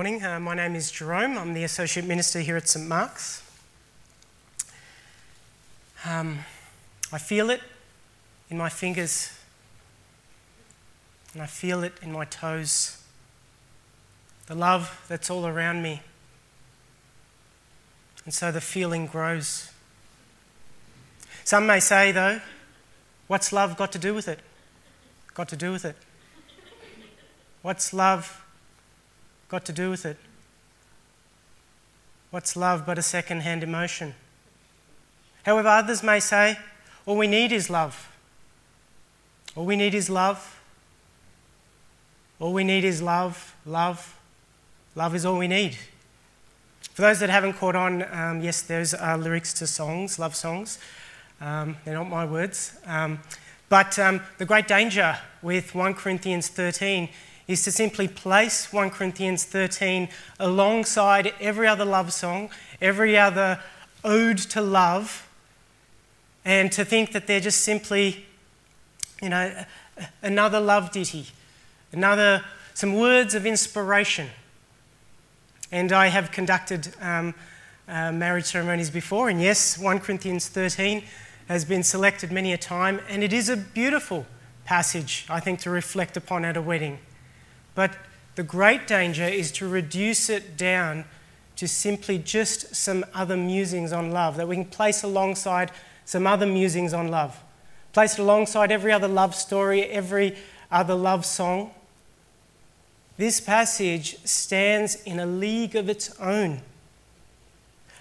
Morning. Uh, my name is Jerome. I'm the Associate Minister here at St Mark's. Um, I feel it in my fingers and I feel it in my toes. The love that's all around me. And so the feeling grows. Some may say, though, what's love got to do with it? Got to do with it. What's love got to do with it? What's love but a second hand emotion? However, others may say, all we need is love. All we need is love. All we need is love, love. Love is all we need. For those that haven't caught on, um, yes, those are lyrics to songs, love songs. Um, they're not my words. Um, but um, the great danger with 1 Corinthians 13 is to simply place 1 Corinthians 13 alongside every other love song, every other ode to love, and to think that they're just simply, you know, another love ditty, another, some words of inspiration. And I have conducted um, uh, marriage ceremonies before, and yes, 1 Corinthians 13 has been selected many a time, and it is a beautiful passage, I think, to reflect upon at a wedding. But the great danger is to reduce it down to simply just some other musings on love that we can place alongside some other musings on love. Place it alongside every other love story, every other love song. This passage stands in a league of its own.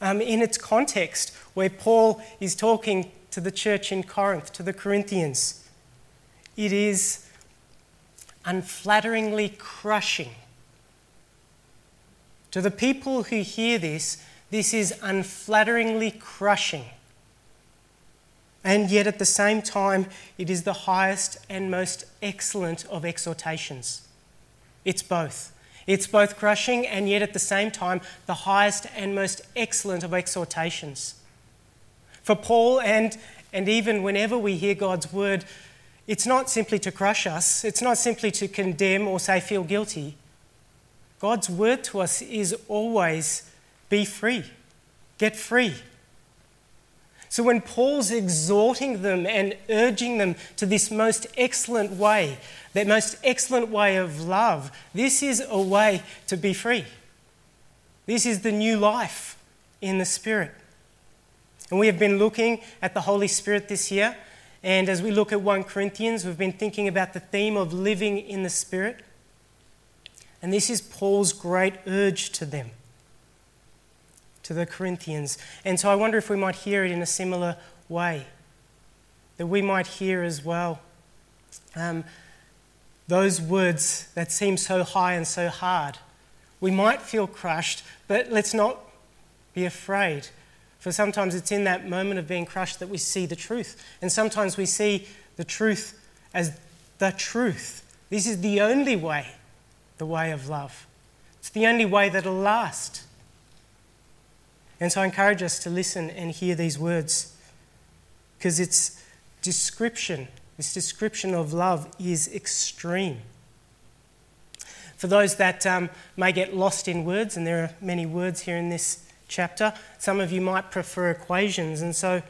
Um, in its context, where Paul is talking to the church in Corinth, to the Corinthians, it is unflatteringly crushing. To the people who hear this, this is unflatteringly crushing. And yet, at the same time, it is the highest and most excellent of exhortations. It's both. It's both crushing and yet, at the same time, the highest and most excellent of exhortations. For Paul, and, and even whenever we hear God's word, it's not simply to crush us, it's not simply to condemn or say feel guilty. God's word to us is always be free, get free. So when Paul's exhorting them and urging them to this most excellent way, that most excellent way of love, this is a way to be free. This is the new life in the Spirit. And we have been looking at the Holy Spirit this year and as we look at 1 Corinthians, we've been thinking about the theme of living in the Spirit. And this is Paul's great urge to them, to the Corinthians. And so I wonder if we might hear it in a similar way, that we might hear as well um, those words that seem so high and so hard. We might feel crushed, but let's not be afraid for sometimes it's in that moment of being crushed that we see the truth. And sometimes we see the truth as the truth. This is the only way, the way of love. It's the only way that'll last. And so I encourage us to listen and hear these words because its description, this description of love is extreme. For those that um, may get lost in words, and there are many words here in this chapter. Some of you might prefer equations, and so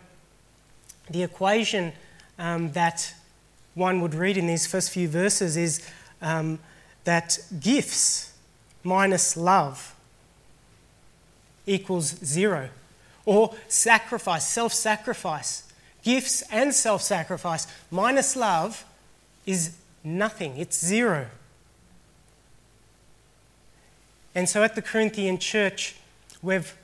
the equation um, that one would read in these first few verses is um, that gifts minus love equals zero, or sacrifice, self sacrifice. Gifts and self sacrifice minus love is nothing, it's zero. And so at the Corinthian church, we've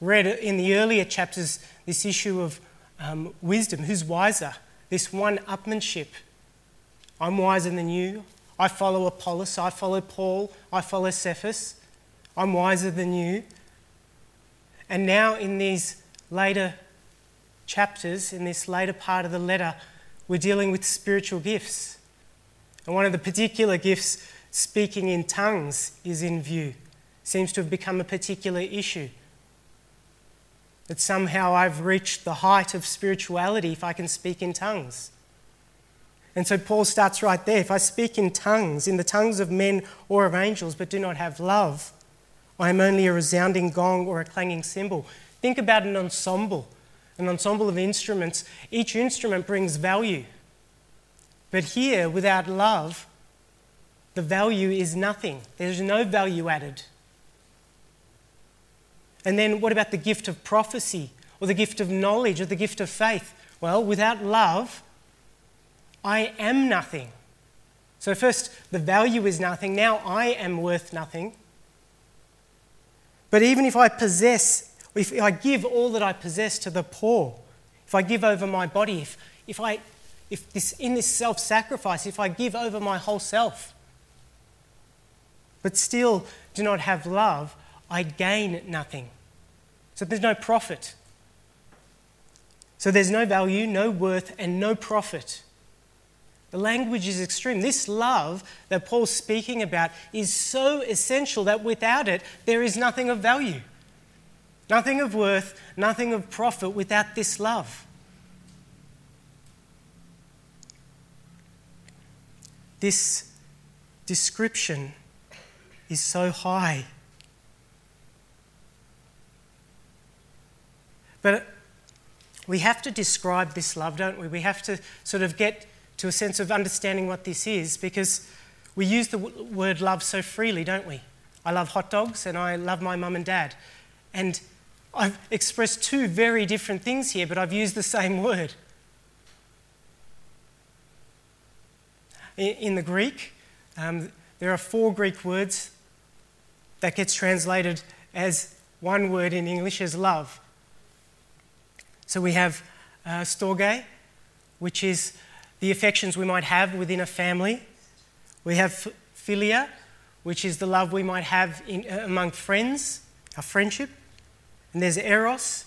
read in the earlier chapters this issue of um, wisdom who's wiser? This one upmanship. I'm wiser than you. I follow Apollos. I follow Paul. I follow Cephas. I'm wiser than you. And now, in these later chapters, in this later part of the letter, we're dealing with spiritual gifts. And one of the particular gifts, speaking in tongues, is in view. Seems to have become a particular issue that somehow I've reached the height of spirituality if I can speak in tongues. And so Paul starts right there. If I speak in tongues, in the tongues of men or of angels, but do not have love, I am only a resounding gong or a clanging cymbal. Think about an ensemble, an ensemble of instruments. Each instrument brings value. But here, without love, the value is nothing. There's no value added. And then what about the gift of prophecy or the gift of knowledge or the gift of faith? Well, without love, I am nothing. So, first, the value is nothing. Now I am worth nothing. But even if I possess, if I give all that I possess to the poor, if I give over my body, if, if I, if this, in this self sacrifice, if I give over my whole self, but still do not have love, I gain nothing. So there's no profit. So there's no value, no worth, and no profit. The language is extreme. This love that Paul's speaking about is so essential that without it, there is nothing of value, nothing of worth, nothing of profit without this love. This description is so high. But we have to describe this love, don't we? We have to sort of get to a sense of understanding what this is because we use the w- word love so freely, don't we? I love hot dogs and I love my mum and dad. And I've expressed two very different things here, but I've used the same word. In the Greek, um, there are four Greek words that gets translated as one word in English as love. So we have uh, storge, which is the affections we might have within a family. We have philia, which is the love we might have in, uh, among friends, a friendship. And there's eros,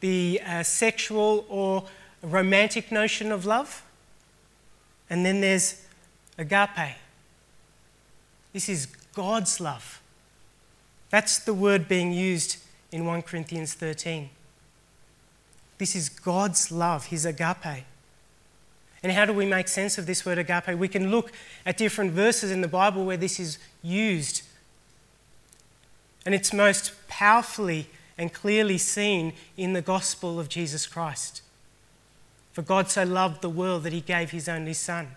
the uh, sexual or romantic notion of love. And then there's agape. This is God's love. That's the word being used in 1 Corinthians 13. This is God's love, His agape. And how do we make sense of this word agape? We can look at different verses in the Bible where this is used. And it's most powerfully and clearly seen in the gospel of Jesus Christ. For God so loved the world that he gave his only Son.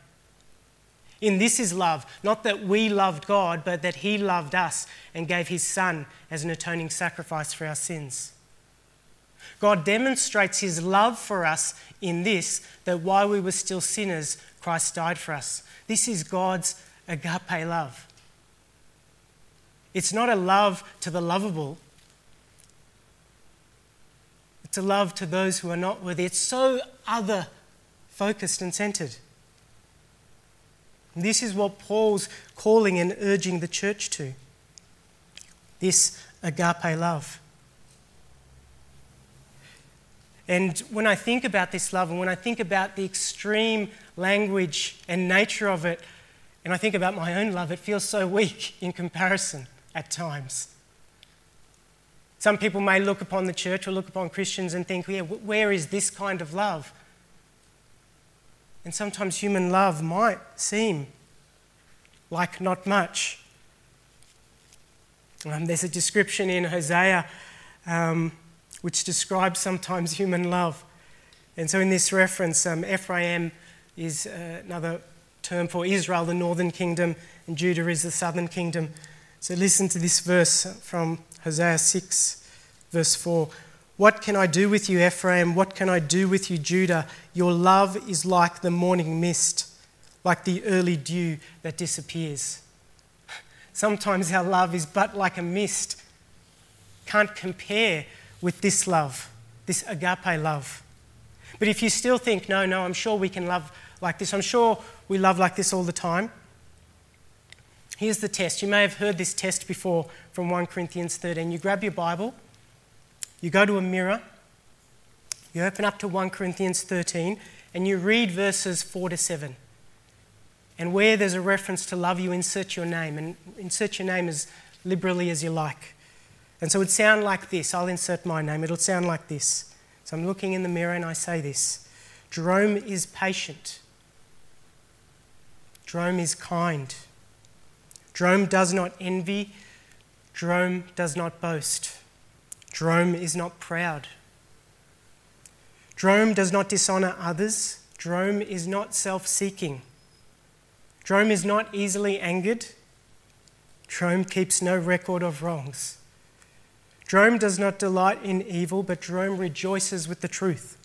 In this is love, not that we loved God, but that he loved us and gave his Son as an atoning sacrifice for our sins. God demonstrates his love for us in this that while we were still sinners, Christ died for us. This is God's agape love. It's not a love to the lovable, it's a love to those who are not worthy. It's so other focused and centered. This is what Paul's calling and urging the church to this agape love. And when I think about this love and when I think about the extreme language and nature of it, and I think about my own love, it feels so weak in comparison at times. Some people may look upon the church or look upon Christians and think, yeah, where is this kind of love? And sometimes human love might seem like not much. Um, there's a description in Hosea. Um, which describes sometimes human love. And so, in this reference, um, Ephraim is uh, another term for Israel, the northern kingdom, and Judah is the southern kingdom. So, listen to this verse from Hosea 6, verse 4. What can I do with you, Ephraim? What can I do with you, Judah? Your love is like the morning mist, like the early dew that disappears. Sometimes our love is but like a mist, can't compare with this love, this agape love. But if you still think, no, no, I'm sure we can love like this, I'm sure we love like this all the time. Here's the test. You may have heard this test before from 1 Corinthians 13. You grab your Bible, you go to a mirror, you open up to 1 Corinthians 13, and you read verses 4 to 7. And where there's a reference to love, you insert your name, and insert your name as liberally as you like. And so it would sound like this. I'll insert my name. It'll sound like this. So I'm looking in the mirror and I say this Jerome is patient. Jerome is kind. Jerome does not envy. Jerome does not boast. Jerome is not proud. Jerome does not dishonor others. Jerome is not self seeking. Jerome is not easily angered. Jerome keeps no record of wrongs. Jerome does not delight in evil, but Jerome rejoices with the truth.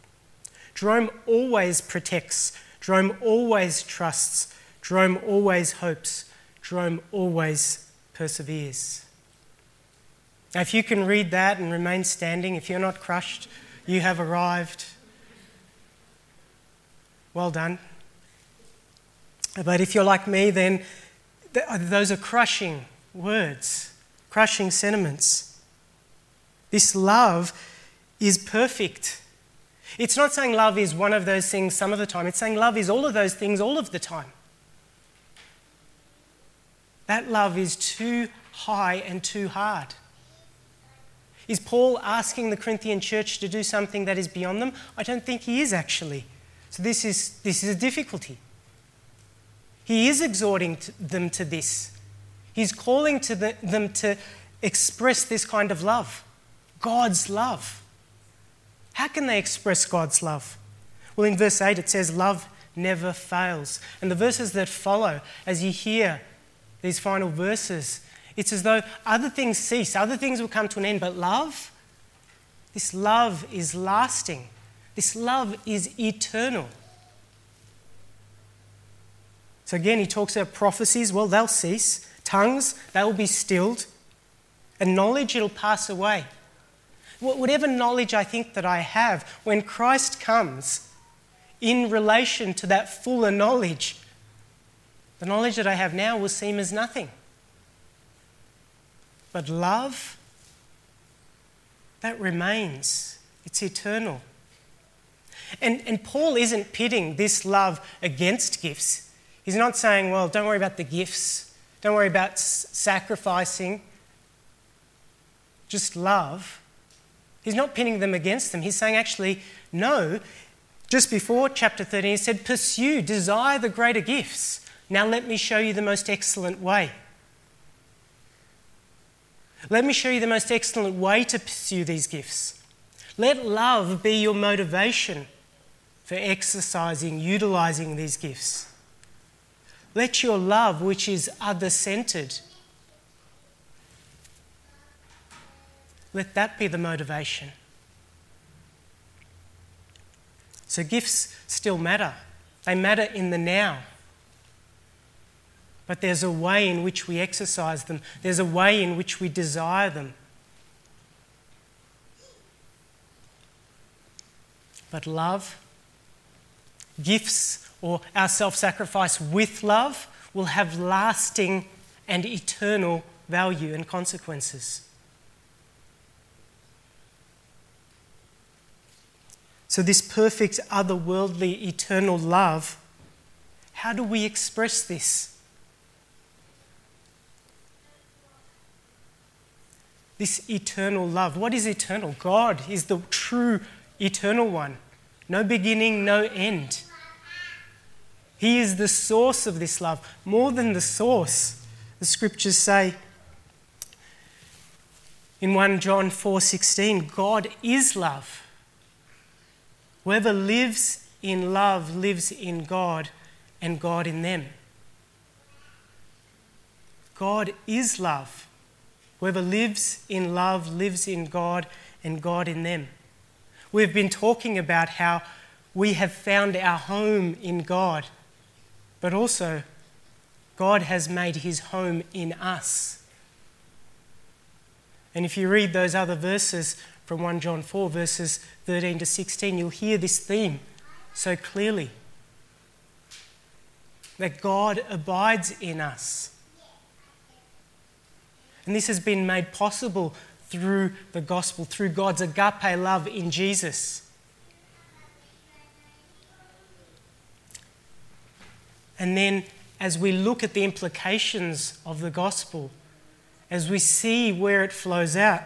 Jerome always protects. Jerome always trusts. Jerome always hopes. Jerome always perseveres. Now, if you can read that and remain standing, if you're not crushed, you have arrived. Well done. But if you're like me, then those are crushing words, crushing sentiments. This love is perfect. It's not saying love is one of those things some of the time, it's saying love is all of those things all of the time. That love is too high and too hard. Is Paul asking the Corinthian church to do something that is beyond them? I don't think he is actually. So this is, this is a difficulty. He is exhorting them to this. He's calling to the, them to express this kind of love God's love. How can they express God's love? Well, in verse 8 it says, Love never fails. And the verses that follow, as you hear these final verses, it's as though other things cease, other things will come to an end, but love, this love is lasting. This love is eternal. So again, he talks about prophecies. Well, they'll cease. Tongues, they'll be stilled. And knowledge, it'll pass away. Whatever knowledge I think that I have, when Christ comes, in relation to that fuller knowledge, the knowledge that I have now will seem as nothing. But love, that remains, it's eternal. And, and Paul isn't pitting this love against gifts. He's not saying, well, don't worry about the gifts, don't worry about s- sacrificing, just love. He's not pinning them against them. He's saying, actually, no. Just before chapter 13, he said, pursue, desire the greater gifts. Now let me show you the most excellent way. Let me show you the most excellent way to pursue these gifts. Let love be your motivation for exercising, utilizing these gifts. Let your love, which is other centered, let that be the motivation. So, gifts still matter. They matter in the now. But there's a way in which we exercise them, there's a way in which we desire them. But love gifts or our self sacrifice with love will have lasting and eternal value and consequences. So, this perfect, otherworldly, eternal love, how do we express this? This eternal love. What is eternal? God is the true eternal one. No beginning, no end. He is the source of this love, more than the source. The scriptures say in 1 John 4:16, God is love. Whoever lives in love lives in God and God in them. God is love. Whoever lives in love lives in God and God in them. We've been talking about how we have found our home in God but also God has made his home in us. And if you read those other verses from 1 John 4, verses 13 to 16, you'll hear this theme so clearly that God abides in us. And this has been made possible through the gospel, through God's agape love in Jesus. And then, as we look at the implications of the gospel, as we see where it flows out,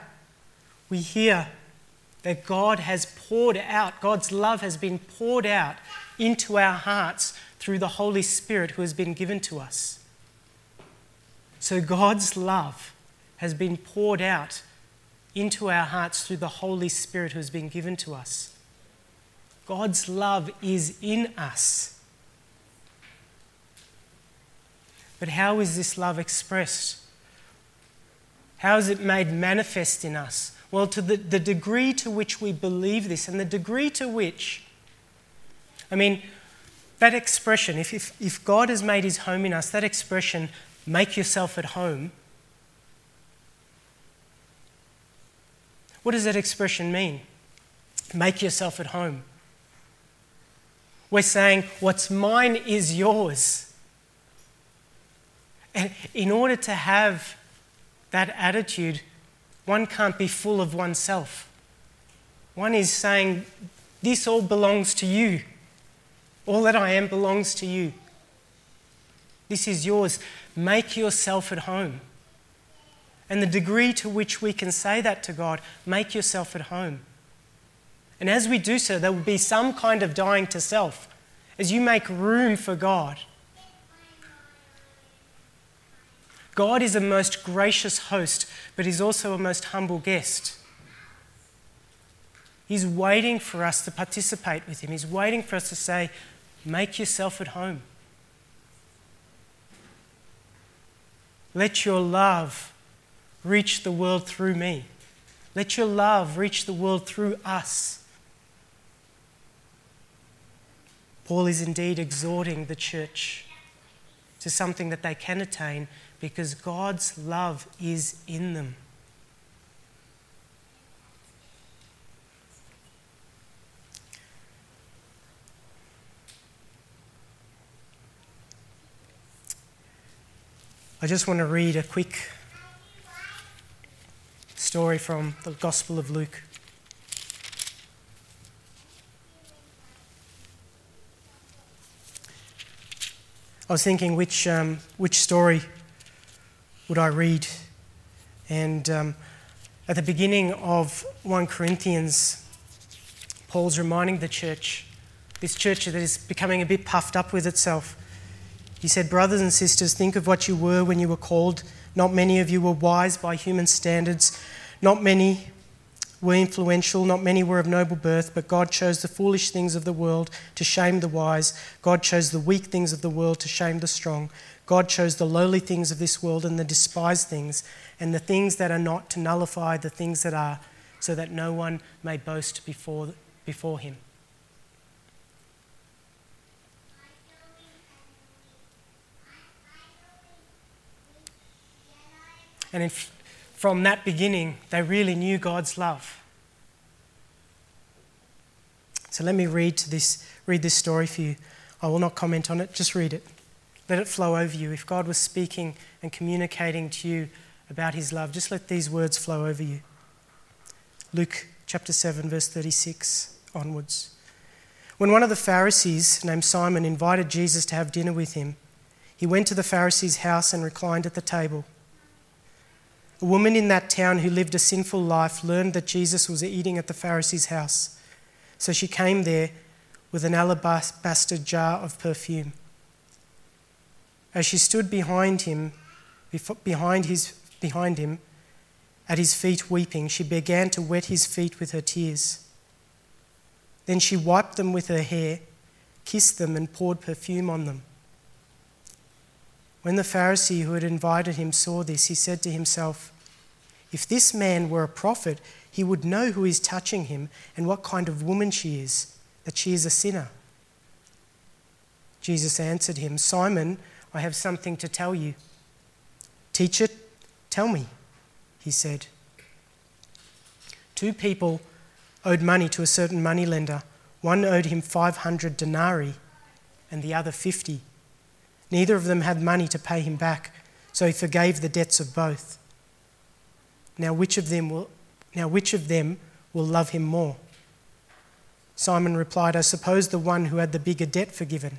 we hear that God has poured out, God's love has been poured out into our hearts through the Holy Spirit who has been given to us. So, God's love has been poured out into our hearts through the Holy Spirit who has been given to us. God's love is in us. But how is this love expressed? How is it made manifest in us? Well, to the, the degree to which we believe this and the degree to which, I mean, that expression, if, if, if God has made his home in us, that expression, make yourself at home, what does that expression mean? Make yourself at home. We're saying, what's mine is yours. And in order to have that attitude, one can't be full of oneself. One is saying, This all belongs to you. All that I am belongs to you. This is yours. Make yourself at home. And the degree to which we can say that to God, make yourself at home. And as we do so, there will be some kind of dying to self as you make room for God. God is a most gracious host, but He's also a most humble guest. He's waiting for us to participate with Him. He's waiting for us to say, Make yourself at home. Let your love reach the world through me. Let your love reach the world through us. Paul is indeed exhorting the church to something that they can attain because God's love is in them. I just want to read a quick story from the Gospel of Luke. I was thinking which, um, which story would I read? And um, at the beginning of 1 Corinthians, Paul's reminding the church, this church that is becoming a bit puffed up with itself. He said, Brothers and sisters, think of what you were when you were called. Not many of you were wise by human standards. Not many were influential, not many were of noble birth, but God chose the foolish things of the world to shame the wise. God chose the weak things of the world to shame the strong. God chose the lowly things of this world and the despised things, and the things that are not to nullify the things that are, so that no one may boast before, before him. And in, from that beginning, they really knew God's love. So let me read, this, read this story for you. I will not comment on it, just read it. Let it flow over you. If God was speaking and communicating to you about his love, just let these words flow over you. Luke chapter 7, verse 36 onwards. When one of the Pharisees, named Simon, invited Jesus to have dinner with him, he went to the Pharisee's house and reclined at the table. A woman in that town who lived a sinful life learned that Jesus was eating at the Pharisee's house. So she came there with an alabaster jar of perfume. As she stood behind him, behind, his, behind him, at his feet weeping, she began to wet his feet with her tears. Then she wiped them with her hair, kissed them, and poured perfume on them. When the Pharisee who had invited him saw this, he said to himself, If this man were a prophet, he would know who is touching him and what kind of woman she is, that she is a sinner. Jesus answered him, Simon, I have something to tell you. Teacher, tell me, he said. Two people owed money to a certain moneylender. One owed him 500 denarii and the other 50. Neither of them had money to pay him back, so he forgave the debts of both. Now which of them will, now which of them will love him more? Simon replied, I suppose the one who had the bigger debt forgiven.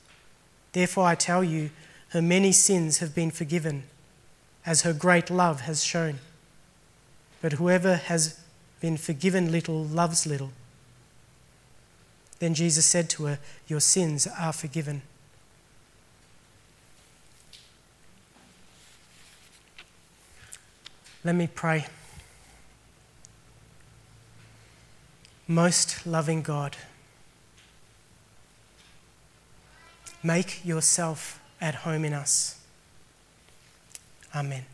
Therefore, I tell you, her many sins have been forgiven, as her great love has shown. But whoever has been forgiven little loves little. Then Jesus said to her, Your sins are forgiven. Let me pray. Most loving God, make yourself at home in us. Amen.